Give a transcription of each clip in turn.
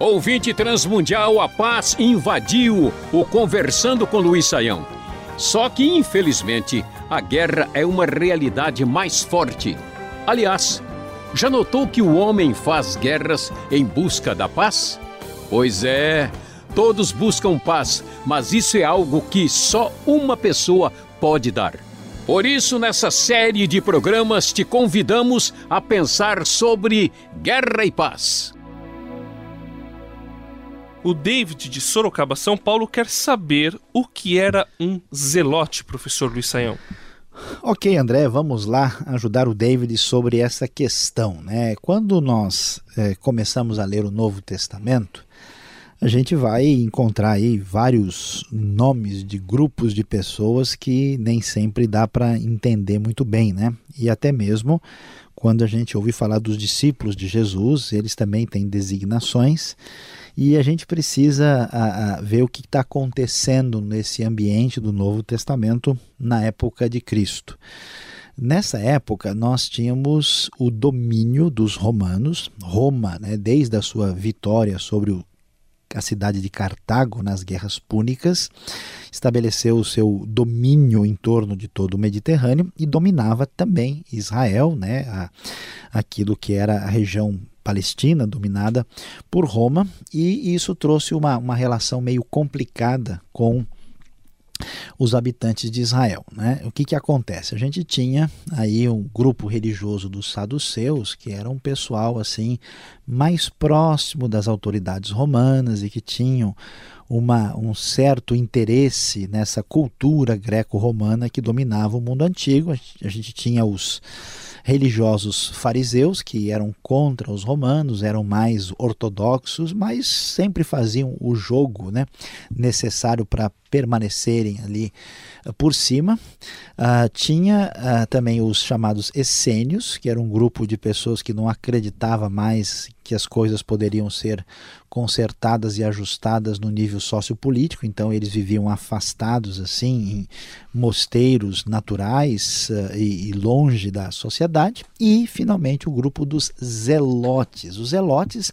Ouvinte transmundial, a paz invadiu o Conversando com Luiz Saião. Só que, infelizmente, a guerra é uma realidade mais forte. Aliás, já notou que o homem faz guerras em busca da paz? Pois é, todos buscam paz, mas isso é algo que só uma pessoa pode dar. Por isso, nessa série de programas, te convidamos a pensar sobre guerra e paz. O David de Sorocaba, São Paulo, quer saber o que era um zelote, professor Luiz Saião. Ok, André, vamos lá ajudar o David sobre essa questão. Né? Quando nós é, começamos a ler o Novo Testamento, a gente vai encontrar aí vários nomes de grupos de pessoas que nem sempre dá para entender muito bem, né? E até mesmo quando a gente ouve falar dos discípulos de Jesus, eles também têm designações e a gente precisa a, a, ver o que está acontecendo nesse ambiente do Novo Testamento na época de Cristo. Nessa época, nós tínhamos o domínio dos romanos, Roma, né, desde a sua vitória sobre o, a cidade de Cartago nas guerras púnicas, estabeleceu o seu domínio em torno de todo o Mediterrâneo e dominava também Israel, né, a, aquilo que era a região Palestina, dominada por Roma, e isso trouxe uma, uma relação meio complicada com os habitantes de Israel. Né? O que, que acontece? A gente tinha aí um grupo religioso dos saduceus, que era um pessoal assim mais próximo das autoridades romanas e que tinham uma, um certo interesse nessa cultura greco-romana que dominava o mundo antigo. A gente tinha os religiosos fariseus, que eram contra os romanos, eram mais ortodoxos, mas sempre faziam o jogo né, necessário para permanecerem ali uh, por cima. Uh, tinha uh, também os chamados essênios, que era um grupo de pessoas que não acreditava mais que as coisas poderiam ser consertadas e ajustadas no nível sociopolítico, então eles viviam afastados assim em mosteiros naturais uh, e, e, longe da sociedade. E finalmente o grupo dos zelotes. Os zelotes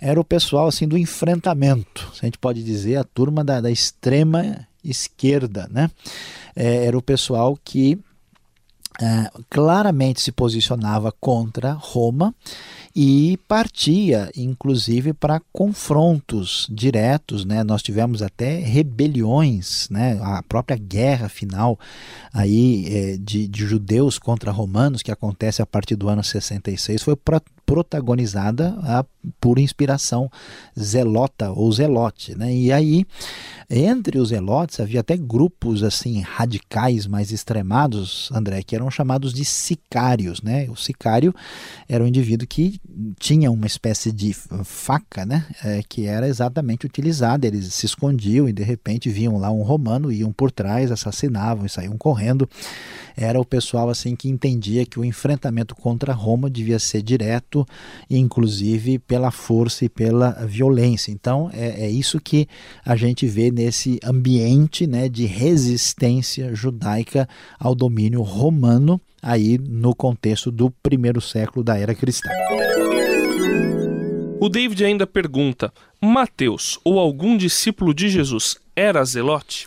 era o pessoal assim do enfrentamento, a gente pode dizer a turma da, da extrema esquerda, né? É, era o pessoal que é, claramente se posicionava contra Roma e partia, inclusive, para confrontos diretos. Né? Nós tivemos até rebeliões, né? a própria guerra final aí, é, de, de judeus contra romanos, que acontece a partir do ano 66, foi protagonizada a, por inspiração zelota ou zelote. Né? E aí, entre os zelotes, havia até grupos assim radicais mais extremados, André, que eram chamados de sicários. Né? O sicário era um indivíduo que tinha uma espécie de faca, né? É, que era exatamente utilizada. Eles se escondiam e de repente viam lá um romano, iam por trás, assassinavam e saíam correndo era o pessoal assim que entendia que o enfrentamento contra Roma devia ser direto, inclusive pela força e pela violência. Então é, é isso que a gente vê nesse ambiente né, de resistência judaica ao domínio romano aí no contexto do primeiro século da era cristã. O David ainda pergunta: Mateus ou algum discípulo de Jesus era zelote?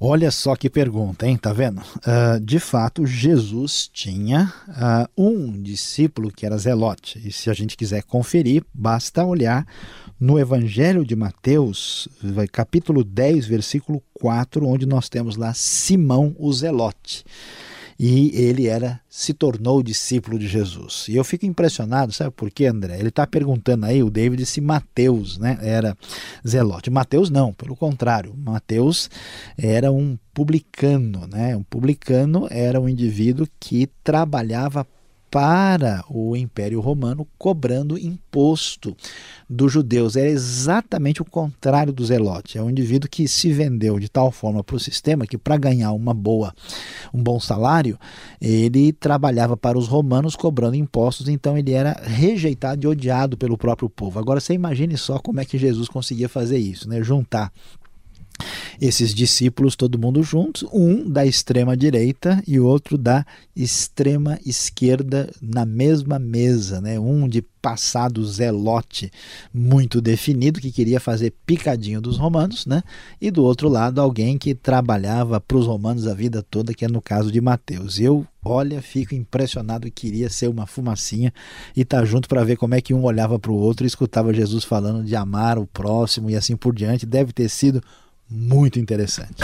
Olha só que pergunta, hein? Tá vendo? Uh, de fato, Jesus tinha uh, um discípulo que era Zelote. E se a gente quiser conferir, basta olhar no Evangelho de Mateus, capítulo 10, versículo 4, onde nós temos lá Simão o Zelote e ele era se tornou discípulo de Jesus. E eu fico impressionado, sabe por quê, André? Ele está perguntando aí, o David, se Mateus né, era zelote. Mateus não, pelo contrário. Mateus era um publicano, né? Um publicano era um indivíduo que trabalhava para o Império Romano, cobrando imposto dos judeus. Era exatamente o contrário do zelote. É um indivíduo que se vendeu de tal forma para o sistema que, para ganhar uma boa, um bom salário, ele trabalhava para os romanos cobrando impostos, então ele era rejeitado e odiado pelo próprio povo. Agora você imagine só como é que Jesus conseguia fazer isso, né? juntar esses discípulos, todo mundo juntos, um da extrema direita e outro da extrema esquerda na mesma mesa, né? Um de passado zelote muito definido que queria fazer picadinho dos romanos, né? E do outro lado alguém que trabalhava para os romanos a vida toda, que é no caso de Mateus. Eu, olha, fico impressionado queria ser uma fumacinha e estar tá junto para ver como é que um olhava para o outro e escutava Jesus falando de amar o próximo e assim por diante. Deve ter sido muito interessante.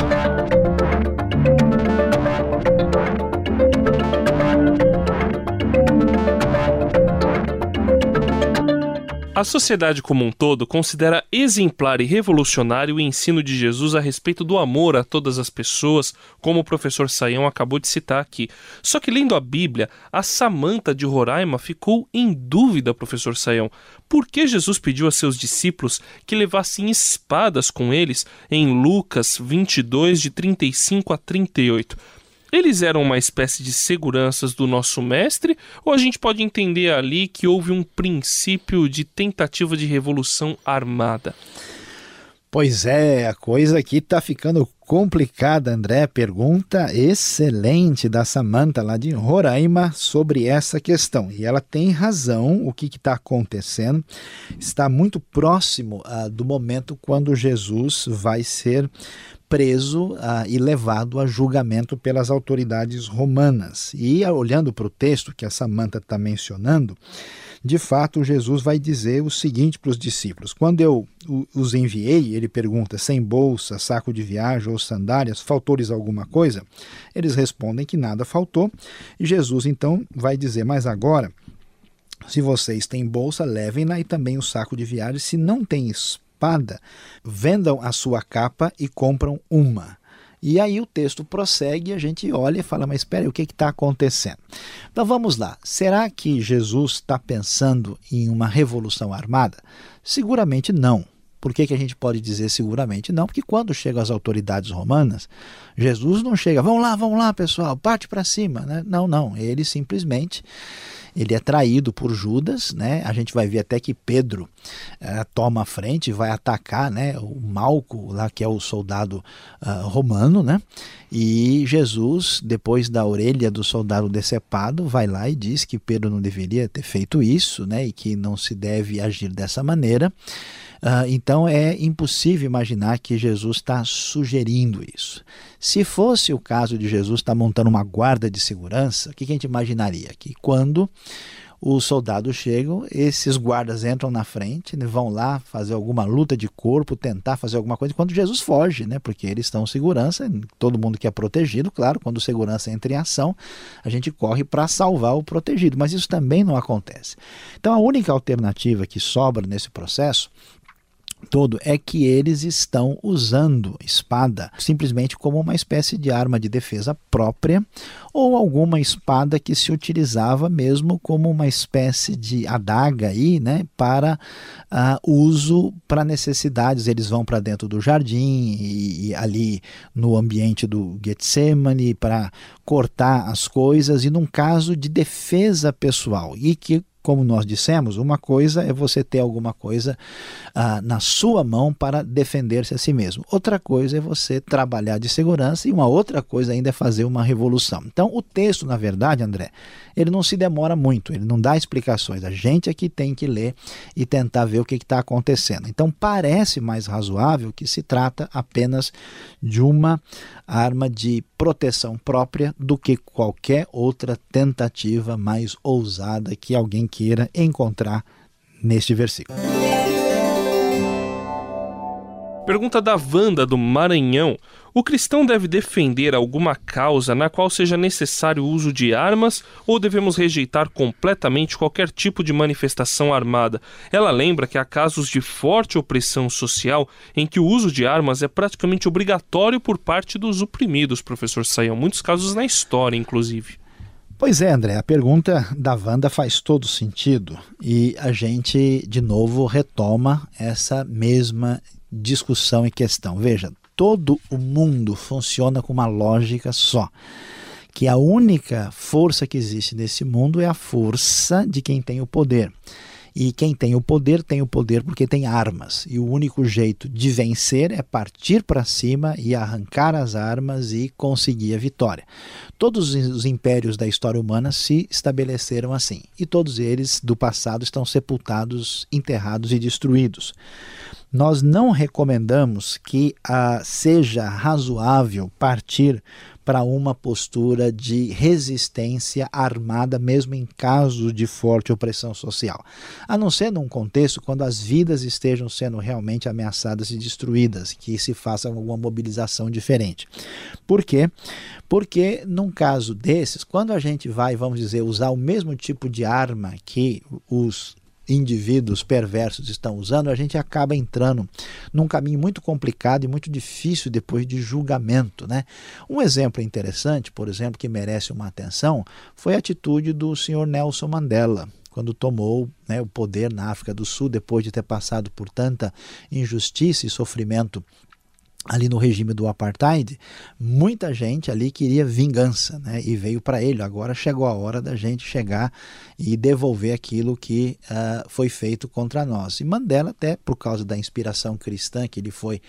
A sociedade como um todo considera exemplar e revolucionário o ensino de Jesus a respeito do amor a todas as pessoas, como o professor Saião acabou de citar aqui. Só que lendo a Bíblia, a Samanta de Roraima ficou em dúvida, professor Saião. Por que Jesus pediu a seus discípulos que levassem espadas com eles em Lucas 22, de 35 a 38? Eles eram uma espécie de seguranças do nosso mestre, ou a gente pode entender ali que houve um princípio de tentativa de revolução armada? Pois é, a coisa aqui está ficando complicada, André. Pergunta excelente da Samanta lá de Roraima sobre essa questão. E ela tem razão, o que está acontecendo está muito próximo uh, do momento quando Jesus vai ser preso ah, e levado a julgamento pelas autoridades romanas. E olhando para o texto que a Samanta está mencionando, de fato Jesus vai dizer o seguinte para os discípulos: Quando eu os enviei, ele pergunta, sem bolsa, saco de viagem ou sandálias, faltou-lhes alguma coisa? Eles respondem que nada faltou. E Jesus então vai dizer: Mas agora. Se vocês têm bolsa, levem-na e também o saco de viagem. Se não têm espada, vendam a sua capa e compram uma. E aí o texto prossegue, a gente olha e fala, mas espera, o que está acontecendo? Então vamos lá. Será que Jesus está pensando em uma revolução armada? Seguramente não. Por que, que a gente pode dizer seguramente não? Porque quando chegam as autoridades romanas, Jesus não chega, vamos lá, vamos lá, pessoal, parte para cima. Né? Não, não. Ele simplesmente ele é traído por Judas, né? A gente vai ver até que Pedro uh, toma a frente, vai atacar, né? O Malco lá que é o soldado uh, romano, né? E Jesus, depois da orelha do soldado decepado, vai lá e diz que Pedro não deveria ter feito isso, né? E que não se deve agir dessa maneira. Uh, então é impossível imaginar que Jesus está sugerindo isso. Se fosse o caso de Jesus estar tá montando uma guarda de segurança, o que, que a gente imaginaria? Que quando os soldados chegam, esses guardas entram na frente, né, vão lá fazer alguma luta de corpo, tentar fazer alguma coisa, quando Jesus foge, né, porque eles estão em segurança, todo mundo que é protegido, claro, quando segurança entra em ação, a gente corre para salvar o protegido, mas isso também não acontece. Então a única alternativa que sobra nesse processo todo é que eles estão usando espada simplesmente como uma espécie de arma de defesa própria ou alguma espada que se utilizava mesmo como uma espécie de adaga aí, né, para uh, uso para necessidades. Eles vão para dentro do jardim e, e ali no ambiente do Getsemane para cortar as coisas e num caso de defesa pessoal e que como nós dissemos, uma coisa é você ter alguma coisa ah, na sua mão para defender-se a si mesmo. Outra coisa é você trabalhar de segurança e uma outra coisa ainda é fazer uma revolução. Então, o texto, na verdade, André, ele não se demora muito, ele não dá explicações. A gente é que tem que ler e tentar ver o que está acontecendo. Então, parece mais razoável que se trata apenas de uma arma de proteção própria do que qualquer outra tentativa mais ousada que alguém queira encontrar neste versículo. Pergunta da Wanda do Maranhão. O cristão deve defender alguma causa na qual seja necessário o uso de armas ou devemos rejeitar completamente qualquer tipo de manifestação armada? Ela lembra que há casos de forte opressão social em que o uso de armas é praticamente obrigatório por parte dos oprimidos, professor Saião. Muitos casos na história, inclusive. Pois é, André, a pergunta da Wanda faz todo sentido e a gente de novo retoma essa mesma discussão e questão. Veja, todo o mundo funciona com uma lógica só. Que a única força que existe nesse mundo é a força de quem tem o poder. E quem tem o poder tem o poder porque tem armas. E o único jeito de vencer é partir para cima e arrancar as armas e conseguir a vitória. Todos os impérios da história humana se estabeleceram assim, e todos eles do passado estão sepultados, enterrados e destruídos. Nós não recomendamos que ah, seja razoável partir para uma postura de resistência armada, mesmo em caso de forte opressão social. A não ser num contexto quando as vidas estejam sendo realmente ameaçadas e destruídas, que se faça alguma mobilização diferente. Por quê? Porque num caso desses, quando a gente vai, vamos dizer, usar o mesmo tipo de arma que os indivíduos perversos estão usando, a gente acaba entrando num caminho muito complicado e muito difícil depois de julgamento. Né? Um exemplo interessante, por exemplo, que merece uma atenção, foi a atitude do senhor Nelson Mandela, quando tomou né, o poder na África do Sul, depois de ter passado por tanta injustiça e sofrimento ali no regime do apartheid, muita gente ali queria vingança, né? E veio para ele. Agora chegou a hora da gente chegar e devolver aquilo que uh, foi feito contra nós. E Mandela, até por causa da inspiração cristã que ele foi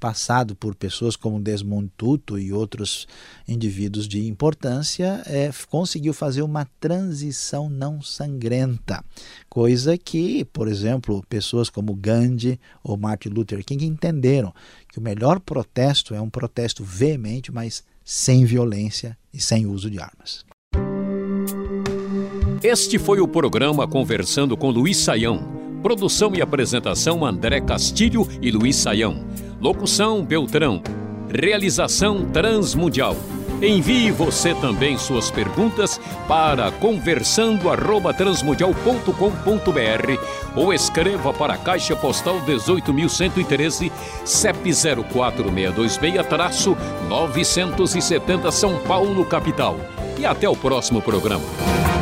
passado por pessoas como Desmond Tutu e outros indivíduos de importância, é, conseguiu fazer uma transição não sangrenta, coisa que, por exemplo, pessoas como Gandhi ou Martin Luther King entenderam que o melhor protesto é um protesto veemente, mas sem violência e sem uso de armas. Este foi o programa Conversando com Luiz Saião. Produção e apresentação André Castilho e Luiz Saião. Locução Beltrão. Realização Transmundial. Envie você também suas perguntas para conversando@transmundial.com.br ou escreva para a Caixa Postal 18.113, CEP 04626-970 São Paulo, capital. E até o próximo programa.